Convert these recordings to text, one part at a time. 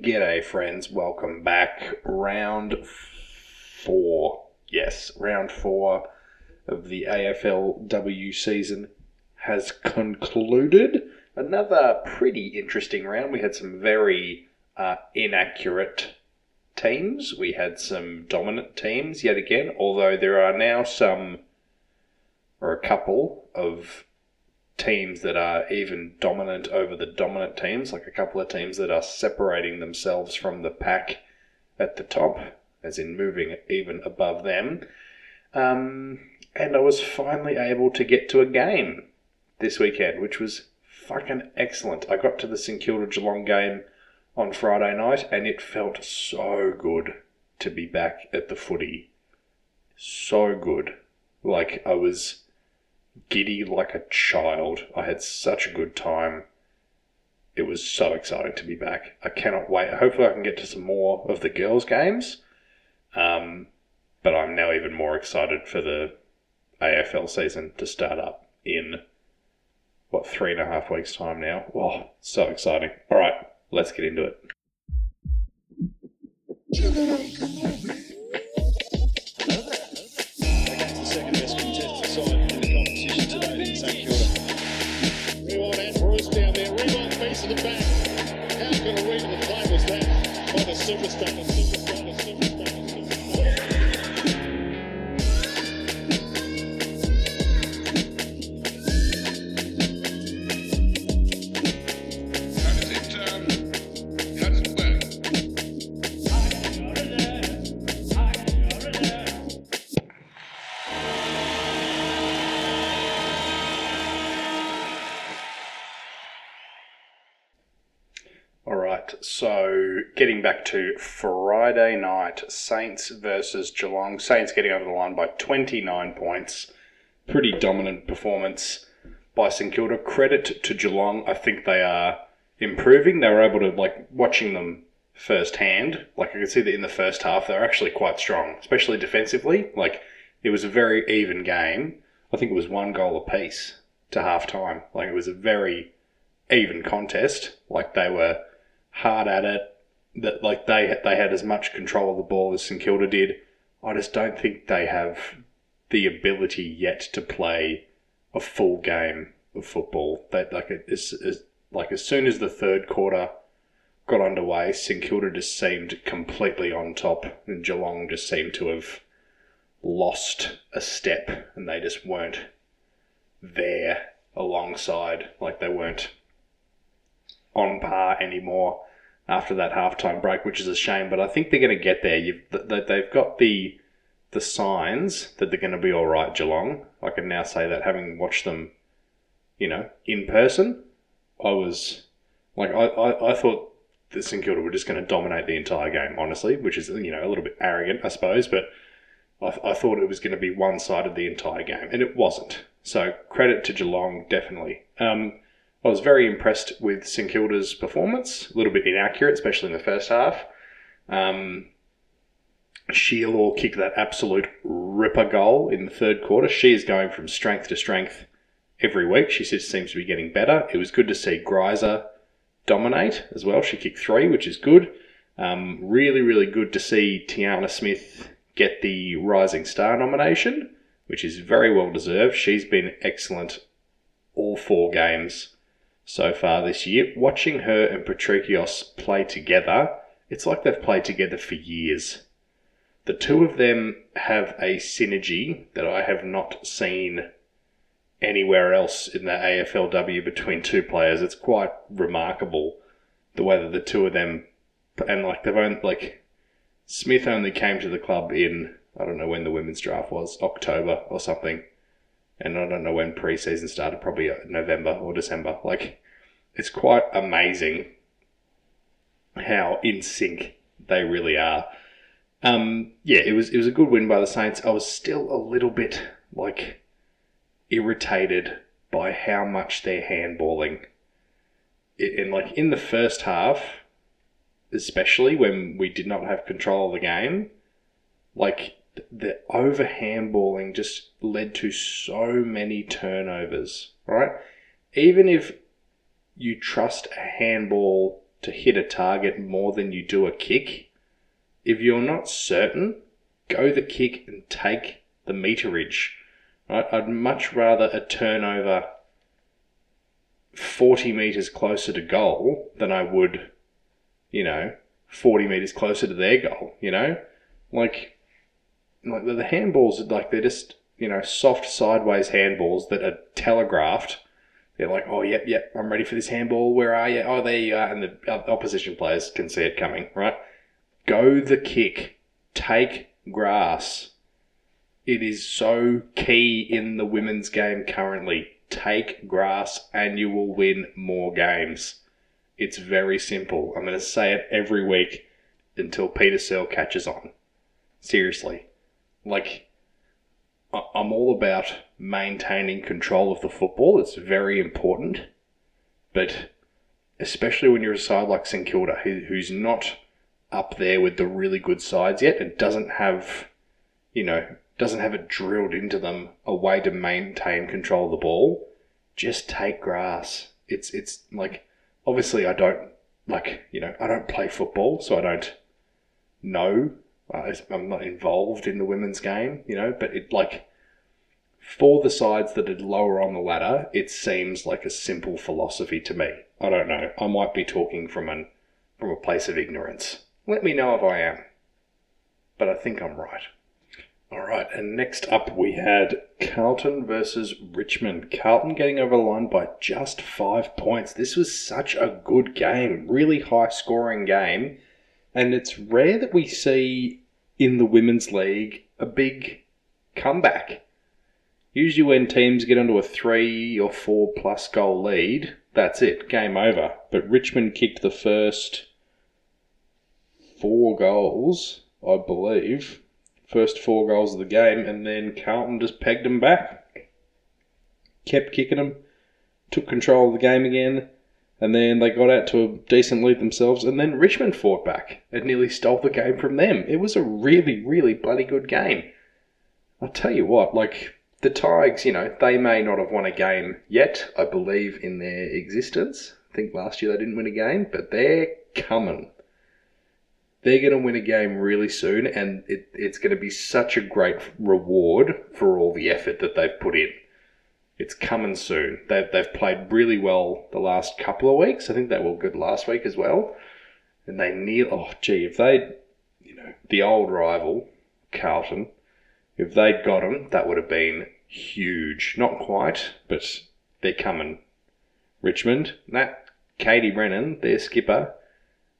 G'day, friends. Welcome back. Round four. Yes, round four of the AFLW season has concluded. Another pretty interesting round. We had some very uh, inaccurate teams. We had some dominant teams yet again, although there are now some, or a couple of teams that are even dominant over the dominant teams, like a couple of teams that are separating themselves from the pack at the top, as in moving even above them. Um, and I was finally able to get to a game this weekend, which was fucking excellent. I got to the St Kilda Geelong game on Friday night, and it felt so good to be back at the footy. So good. Like I was giddy like a child. I had such a good time. It was so exciting to be back. I cannot wait. Hopefully, I can get to some more of the girls' games. Um, but I'm now even more excited for the AFL season to start up in what three and a half weeks' time now. Wow, so exciting! All right, let's get into it. That back to Friday night, Saints versus Geelong. Saints getting over the line by 29 points. Pretty dominant performance by St Kilda. Credit to Geelong. I think they are improving. They were able to, like, watching them firsthand, like, I could see that in the first half, they were actually quite strong, especially defensively. Like, it was a very even game. I think it was one goal apiece to half time. Like, it was a very even contest. Like, they were hard at it. That like they they had as much control of the ball as St Kilda did. I just don't think they have the ability yet to play a full game of football. That like it is is- like as soon as the third quarter got underway, St Kilda just seemed completely on top, and Geelong just seemed to have lost a step, and they just weren't there alongside. Like they weren't on par anymore after that halftime break, which is a shame. But I think they're going to get there. You've, th- th- they've got the the signs that they're going to be all right. Geelong, I can now say that having watched them, you know, in person, I was like, I, I, I thought that St Kilda were just going to dominate the entire game. Honestly, which is you know a little bit arrogant, I suppose, but. I, I thought it was going to be one sided the entire game, and it wasn't. So credit to Geelong, definitely. Um, I was very impressed with St Kilda's performance. A little bit inaccurate, especially in the first half. Um, Sheila kicked that absolute ripper goal in the third quarter. She is going from strength to strength every week. She just seems to be getting better. It was good to see Greiser dominate as well. She kicked three, which is good. Um, really, really good to see Tyanna Smith get the Rising Star nomination, which is very well deserved. She's been excellent all four games so far this year. Watching her and Patrikios play together, it's like they've played together for years. The two of them have a synergy that I have not seen anywhere else in the AFLW between two players. It's quite remarkable the way that the two of them and like they've only like Smith only came to the club in I don't know when the women's draft was October or something, and I don't know when preseason started, probably uh, November or December. Like it's quite amazing how in sync they really are. Um, yeah, it was it was a good win by the Saints. I was still a little bit like irritated by how much they're handballing. It, and like in the first half, especially when we did not have control of the game, like the over handballing just led to so many turnovers, right? Even if you trust a handball to hit a target more than you do a kick. If you're not certain, go the kick and take the meterage. Right? I'd much rather a turnover 40 meters closer to goal than I would, you know, 40 meters closer to their goal, you know? Like, like the, handballs, like they're just, you know, soft sideways handballs that are telegraphed. They're like, oh, yep, yep, I'm ready for this handball. Where are you? Oh, there you are. And the opposition players can see it coming, right? Go the kick. Take grass. It is so key in the women's game currently. Take grass and you will win more games. It's very simple. I'm going to say it every week until Peta Searle catches on. Seriously. Like, I'm all about maintaining control of the football. It's very important. But especially when you're a side like St Kilda, who's not up there with the really good sides yet and doesn't have, you know, doesn't have it drilled into them a way to maintain control of the ball, just take grass. It's it's like obviously I don't like you know I don't play football, so I don't know. I'm not involved in the women's game, you know, but it like for the sides that are lower on the ladder, it seems like a simple philosophy to me. I don't know. I might be talking from an from a place of ignorance. Let me know if I am. But I think I'm right. All right, and next up we had Carlton versus Richmond. Carlton getting over the line by just five points. This was such a good game, really high scoring game. And it's rare that we see in the Women's League a big comeback. Usually, when teams get onto a three or four plus goal lead, that's it, game over. But Richmond kicked the first four goals, I believe. First four goals of the game, and then Carlton just pegged them back. Kept kicking them, took control of the game again, and then they got out to a decent lead themselves, and then Richmond fought back and nearly stole the game from them. It was a really, really bloody good game. I'll tell you what, like, the Tigers, you know, they may not have won a game yet, I believe, in their existence. I think last year they didn't win a game, but they're coming they're going to win a game really soon, and it, it's going to be such a great reward for all the effort that they've put in. It's coming soon. They've, they've played really well the last couple of weeks. I think they were good last week as well. And they near, oh, gee, if they, you know, the old rival, Carlton, if they'd got them, that would have been huge. Not quite, but they're coming. Richmond, that Katie Brennan, their skipper,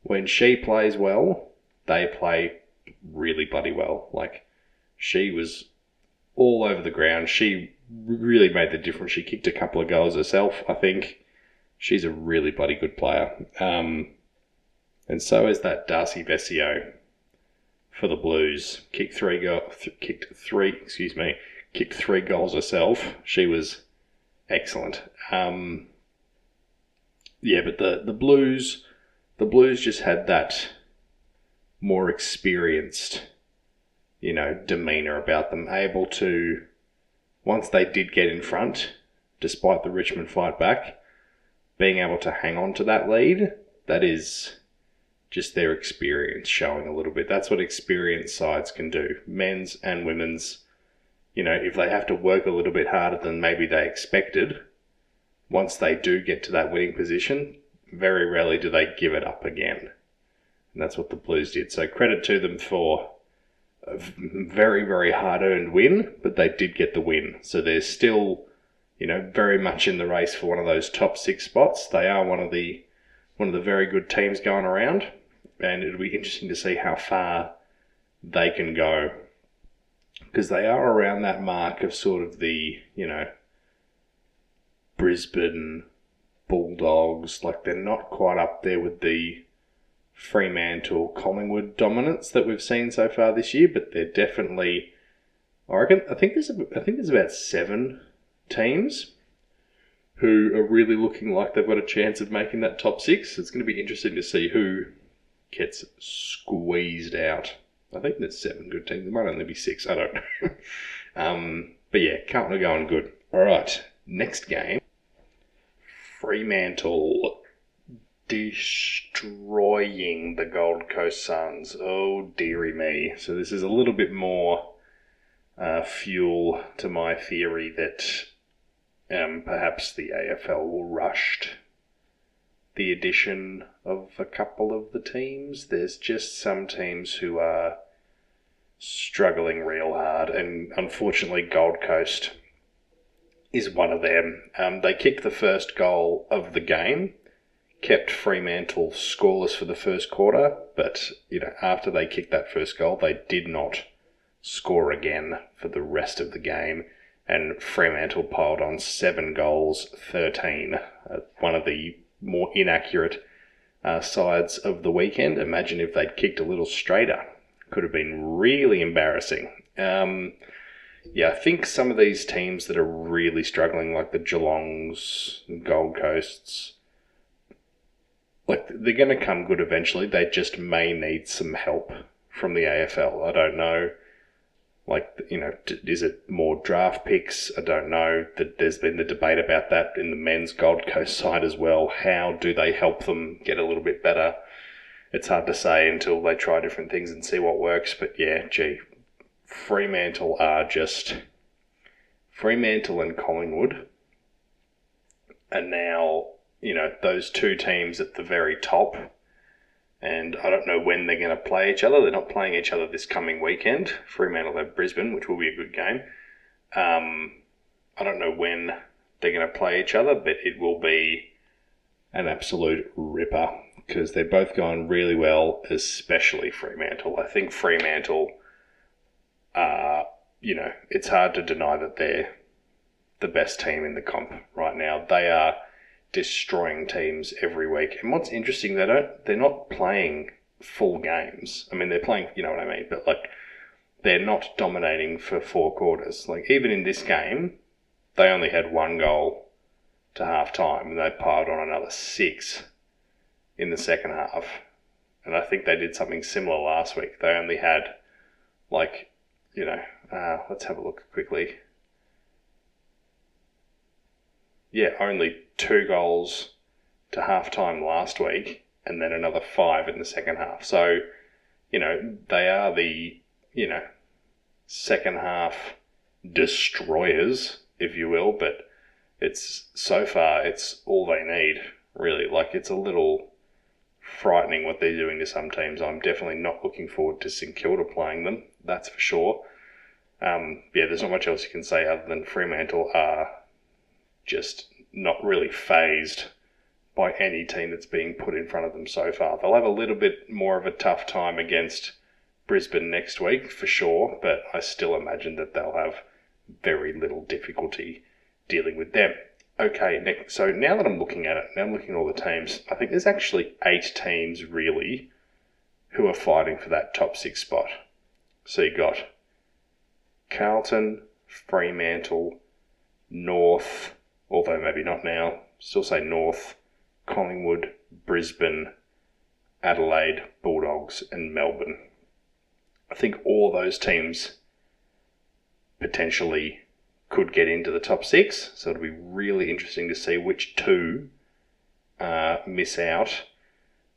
when she plays well, they play really bloody well. Like she was all over the ground. She really made the difference. She kicked a couple of goals herself. I think she's a really bloody good player. Um, and so is that Darcy Vescio for the Blues. Kicked three go- th- kicked three. Excuse me. Kicked three goals herself. She was excellent. Um, yeah, but the the Blues, the Blues just had that more experienced, you know, demeanor about them, able to, once they did get in front, despite the Richmond fight back, being able to hang on to that lead, that is just their experience showing a little bit. That's what experienced sides can do, men's and women's. You know, if they have to work a little bit harder than maybe they expected, once they do get to that winning position, very rarely do they give it up again. And that's what the Blues did. So credit to them for a very, very hard earned win, but they did get the win. So they're still, you know, very much in the race for one of those top six spots. They are one of the one of the very good teams going around, and it'll be interesting to see how far they can go because they are around that mark of sort of the you know Brisbane Bulldogs. Like they're not quite up there with the Fremantle Collingwood dominance that we've seen so far this year, but they're definitely. I reckon. I think there's. A, I think there's about seven teams who are really looking like they've got a chance of making that top six. It's going to be interesting to see who gets squeezed out. I think there's seven good teams. There might only be six. I don't know. um, but yeah, Carlton are going good. All right, next game. Fremantle destroying the Gold Coast Suns. Oh, dearie me. So, this is a little bit more uh, fuel to my theory that um, perhaps the AFL will rushed the addition of a couple of the teams. There's just some teams who are struggling real hard, and unfortunately, Gold Coast is one of them. Um, they kicked the first goal of the game, kept Fremantle scoreless for the first quarter, but you know after they kicked that first goal, they did not score again for the rest of the game. And Fremantle piled on seven goals, 13. Uh, one of the more inaccurate uh, sides of the weekend. Imagine if they'd kicked a little straighter. Could have been really embarrassing. Um, yeah, I think some of these teams that are really struggling, like the Geelongs, Gold Coasts, like they're going to come good eventually. They just may need some help from the AFL. I don't know. Like, you know, is it more draft picks? I don't know. That There's been the debate about that in the men's Gold Coast side as well. How do they help them get a little bit better? It's hard to say until they try different things and see what works. But yeah, gee, Fremantle are just Fremantle and Collingwood are now, you know, those two teams at the very top and I don't know when they're going to play each other. They're not playing each other this coming weekend. Fremantle have Brisbane, which will be a good game. Um, I don't know when they're going to play each other, but it will be an absolute ripper because they're both going really well, especially Fremantle. I think Fremantle, uh, you know, it's hard to deny that they're the best team in the comp right now. They are destroying teams every week. And what's interesting, they don't they're not playing full games. I mean, they're playing, you know what I mean, but like they're not dominating for four quarters. Like even in this game, they only had one goal to half time and they piled on another six in the second half. And I think they did something similar last week. They only had like, you know, uh, let's have a look quickly. Yeah, only two goals to half time last week and then another five in the second half. So, you know, they are the, you know, second half destroyers, if you will, but it's so far it's all they need, really. Like it's a little frightening what they're doing to some teams. I'm definitely not looking forward to St Kilda playing them, that's for sure. Um, yeah, there's not much else you can say other than Fremantle are just not really phased by any team that's being put in front of them so far. They'll have a little bit more of a tough time against Brisbane next week for sure, but I still imagine that they'll have very little difficulty dealing with them. Okay, so now that I'm looking at it, now I'm looking at all the teams, I think there's actually eight teams really who are fighting for that top six spot. So you got Carlton, Fremantle, North, although maybe not now. Still say North, Collingwood, Brisbane, Adelaide, Bulldogs, and Melbourne. I think all those teams potentially could get into the top six, so it'll be really interesting to see which two uh, miss out.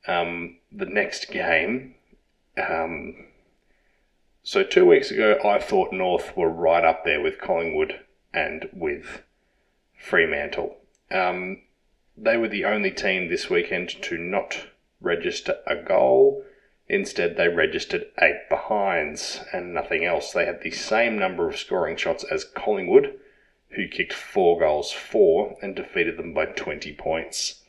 Um, the next game. Um, so two weeks ago, I thought North were right up there with Collingwood and with Fremantle. Um, they were the only team this weekend to not register a goal. Instead, they registered eight behinds and nothing else. They had the same number of scoring shots as Collingwood, who kicked four goals for and defeated them by 20 points.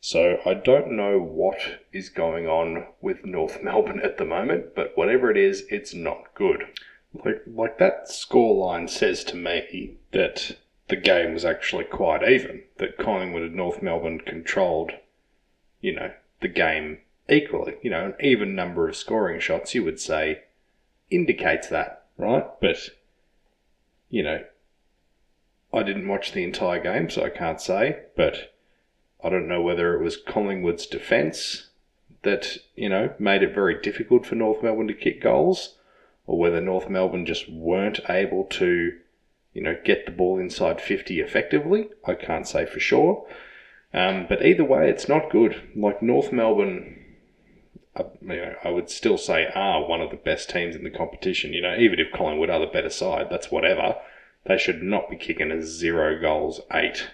So I don't know what is going on with North Melbourne at the moment, but whatever it is, it's not good. Like like that scoreline says to me that the game was actually quite even. That Collingwood and North Melbourne controlled, you know, the game equally. You know, an even number of scoring shots, you would say, indicates that, right? But, you know, I didn't watch the entire game, so I can't say. But I don't know whether it was Collingwood's defence that, you know, made it very difficult for North Melbourne to kick goals, or whether North Melbourne just weren't able to you know, get the ball inside 50 effectively. I can't say for sure. Um, but either way, it's not good. Like North Melbourne, I, you know, I would still say are one of the best teams in the competition. You know, even if Collingwood are the better side, that's whatever. They should not be kicking a zero goals eight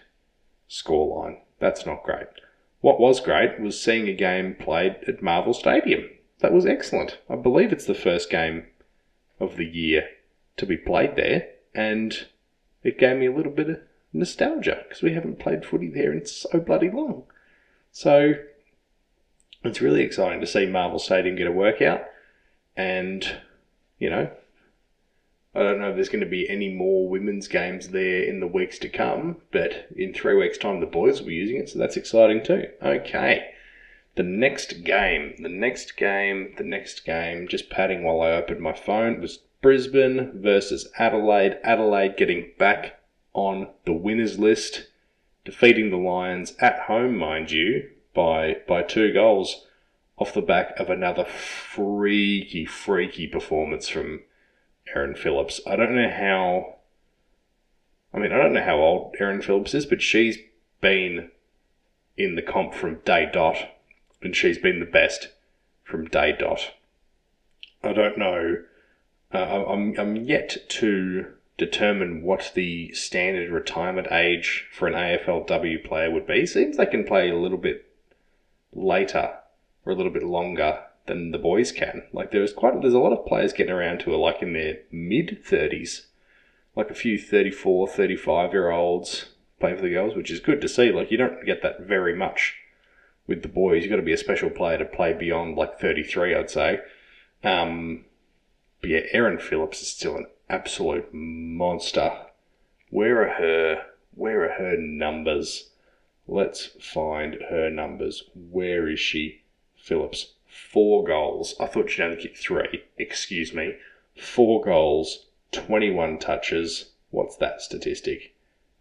scoreline. That's not great. What was great was seeing a game played at Marvel Stadium. That was excellent. I believe it's the first game of the year to be played there, and it gave me a little bit of nostalgia because we haven't played footy there in so bloody long. So it's really exciting to see Marvel Stadium get a workout, and you know, I don't know if there's going to be any more women's games there in the weeks to come, but in three weeks' time, the boys will be using it, so that's exciting too. Okay. The next game, the next game, the next game, just padding while I opened my phone, was Brisbane versus Adelaide. Adelaide getting back on the winners list, defeating the Lions at home, mind you, by, by two goals off the back of another freaky, freaky performance from Erin Phillips. I don't know how. I mean, I don't know how old Erin Phillips is, but she's been in the comp from day dot, and she's been the best from day dot. I don't know. Uh, I'm, I'm yet to determine what the standard retirement age for an AFLW player would be. Seems they can play a little bit later or a little bit longer than the boys can. Like there's quite there's a lot of players getting around who are like in their mid 30s. Like a few 34, 35 year olds playing for the girls, which is good to see. Like you don't get that very much with the boys. You've got to be a special player to play beyond like 33, I'd say. Um, but yeah, Erin Phillips is still an absolute monster. Where are her where are her numbers? Let's find her numbers. Where is she? Phillips. Four goals. I thought she'd only kicked three. Excuse me. Four goals, 21 touches. What's that statistic?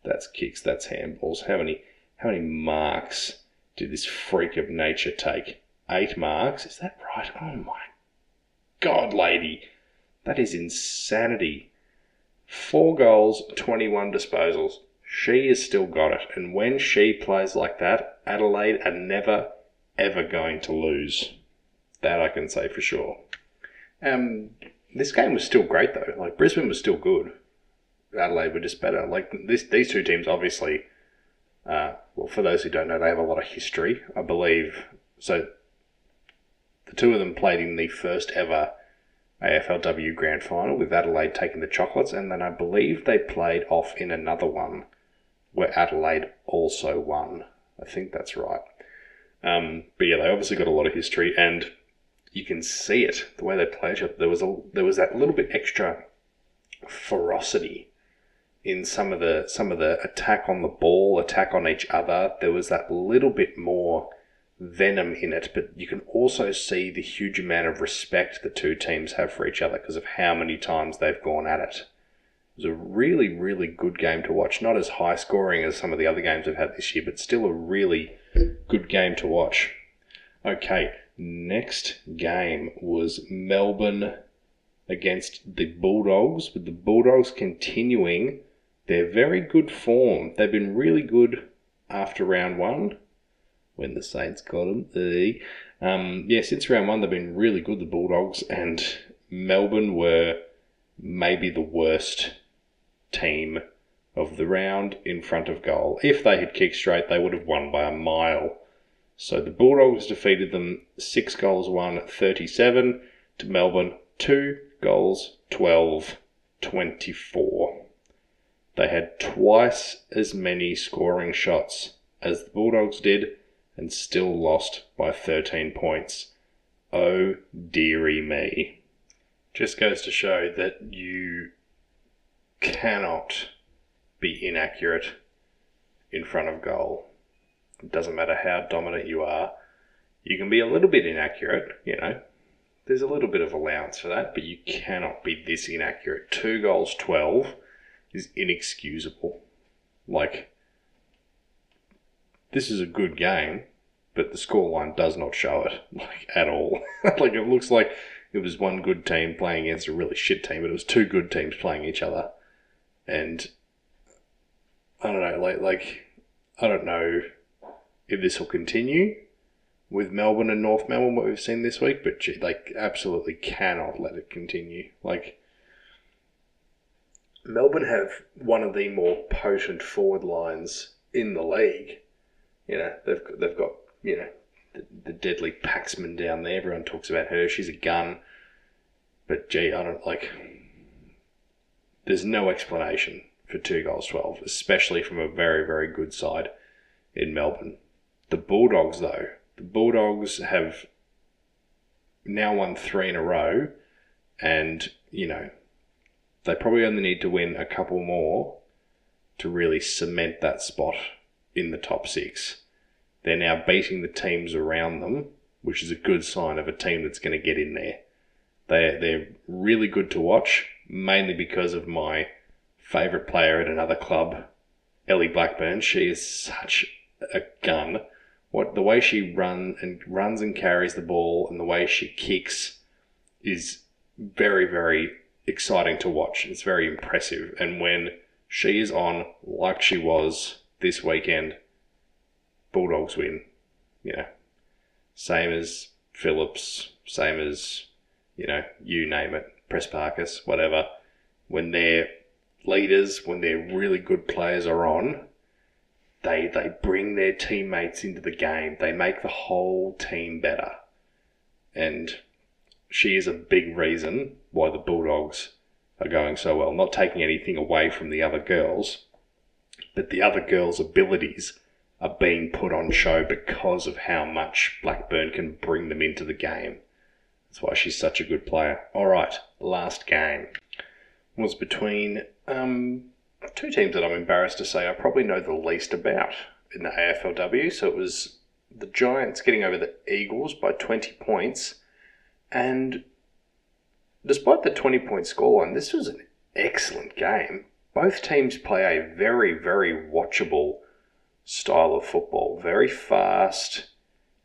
That's kicks, that's handballs. How many how many marks did this freak of nature take? Eight marks? Is that right? Oh my god, lady. That is insanity. Four goals, 21 disposals. She has still got it. And when she plays like that, Adelaide are never, ever going to lose. That I can say for sure. Um, this game was still great though. Like Brisbane was still good. Adelaide were just better. Like this, these two teams obviously. Uh, well, for those who don't know, they have a lot of history. I believe so. The two of them played in the first ever AFLW Grand Final with Adelaide taking the chocolates, and then I believe they played off in another one where Adelaide also won. I think that's right. Um, but yeah, they obviously got a lot of history, and you can see it the way they play each other. There was a there was that little bit extra ferocity in some of the some of the attack on the ball, attack on each other. There was that little bit more venom in it, but you can also see the huge amount of respect the two teams have for each other because of how many times they've gone at it. It was a really, really good game to watch. Not as high scoring as some of the other games we've had this year, but still a really good game to watch. Okay, next game was Melbourne against the Bulldogs, with the Bulldogs continuing their very good form. They've been really good after round one when the Saints got them. Um, yeah, since round one, they've been really good, the Bulldogs, and Melbourne were maybe the worst team of the round in front of goal. If they had kicked straight, they would have won by a mile. So the Bulldogs defeated them 6 goals 1 37 to Melbourne 2 goals 12 24. They had twice as many scoring shots as the Bulldogs did and still lost by 13 points. Oh dearie me. Just goes to show that you cannot be inaccurate in front of goal. It doesn't matter how dominant you are. You can be a little bit inaccurate, you know. There's a little bit of allowance for that, but you cannot be this inaccurate. Two goals, 12 is inexcusable. Like, this is a good game, but the scoreline does not show it, like, at all. like, it looks like it was one good team playing against a really shit team, but it was two good teams playing each other. And I don't know, like, like I don't know if this will continue with Melbourne and North Melbourne, what we've seen this week, but gee, they absolutely cannot let it continue. Like, Melbourne have one of the more potent forward lines in the league. You know, they've, they've got, you know, the, the deadly Paxman down there. Everyone talks about her. She's a gun. But gee, I don't like. There's no explanation for two goals 12, especially from a very, very good side in Melbourne. The Bulldogs, though, the Bulldogs have now won three in a row, and, you know, they probably only need to win a couple more to really cement that spot in the top six. They're now beating the teams around them, which is a good sign of a team that's going to get in there. They're, they're really good to watch, mainly because of my favourite player at another club, Ellie Blackburn. She is such a gun. What the way she run and runs and carries the ball and the way she kicks is very, very exciting to watch. It's very impressive. And when she is on like she was this weekend, Bulldogs win. You know, same as Phillips, same as, you know, you name it, Press Parkers, whatever. When their leaders, when their really good players are on, they they bring their teammates into the game. They make the whole team better. And she is a big reason why the Bulldogs are going so well. Not taking anything away from the other girls, but the other girls' abilities are being put on show because of how much Blackburn can bring them into the game. That's why she's such a good player. All right, last game was between um, two teams that I'm embarrassed to say I probably know the least about in the AFLW. So it was the Giants getting over the Eagles by 20 points. And despite the 20 point scoreline, this was an excellent game. Both teams play a very, very watchable style of football. Very fast,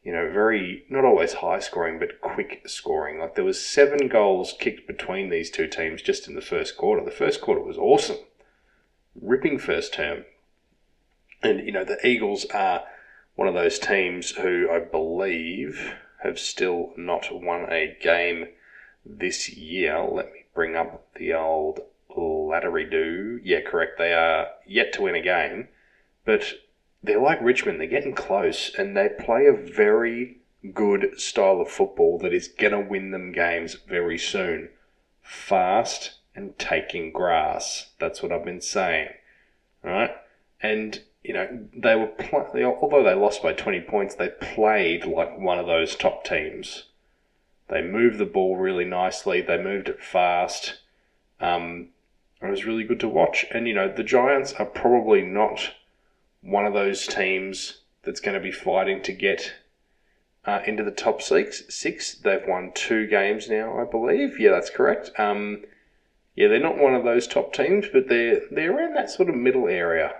you know, very not always high scoring, but quick scoring. Like there was seven goals kicked between these two teams just in the first quarter. The first quarter was awesome, ripping first term, and you know the Eagles are one of those teams who I believe have still not won a game this year. Let me bring up the old laddery do. Yeah, correct. They are yet to win a game, but they're like Richmond. They're getting close, and they play a very good style of football that is going to win them games very soon. Fast and taking grass. That's what I've been saying. Right? And, you know, they were, pl- they, although they lost by 20 points, they played like one of those top teams. They moved the ball really nicely, they moved it fast. Um, it was really good to watch. And, you know, the Giants are probably not one of those teams that's going to be fighting to get uh, into the top six. Six. They've won two games now, I believe. Yeah, that's correct. Um, yeah, they're not one of those top teams, but they're they're around that sort of middle area.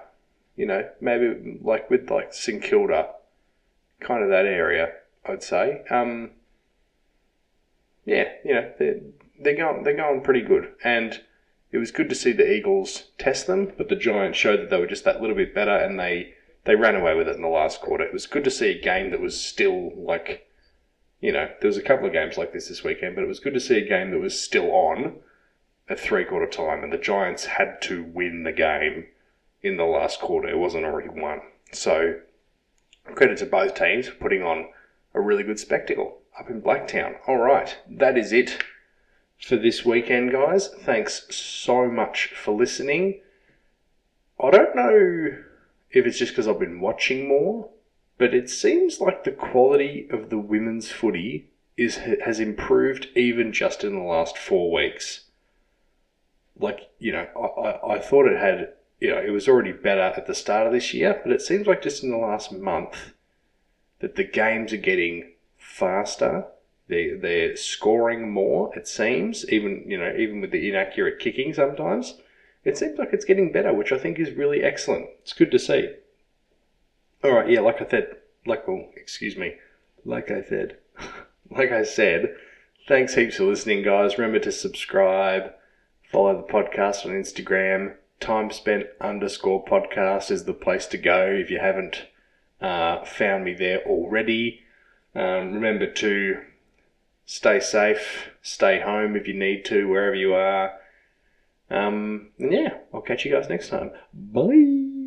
You know, maybe like with like St Kilda, kind of that area. I'd say. Um, yeah, you know, they're they're going they're going pretty good, and it was good to see the Eagles test them, but the Giants showed that they were just that little bit better, and they they ran away with it in the last quarter. It was good to see a game that was still like, you know, there was a couple of games like this this weekend, but it was good to see a game that was still on at three quarter time, and the Giants had to win the game in the last quarter. It wasn't already won, so credit to both teams for putting on a really good spectacle up in Blacktown. All right, that is it for this weekend, guys. Thanks so much for listening. I don't know if it's just because I've been watching more, but it seems like the quality of the women's footy is has improved even just in the last four weeks. Like you know, I, I, I thought it had you know it was already better at the start of this year, but it seems like just in the last month that the games are getting faster they they're scoring more. It seems even you know even with the inaccurate kicking sometimes, it seems like it's getting better, which I think is really excellent. It's good to see. All right, yeah, like I said, like well, excuse me, like I said, like I said. Thanks heaps for listening, guys. Remember to subscribe, follow the podcast on Instagram. Time spent underscore podcast is the place to go if you haven't uh, found me there already. Um, remember to stay safe, stay home if you need to, wherever you are. Um, and yeah, I'll catch you guys next time. Bye.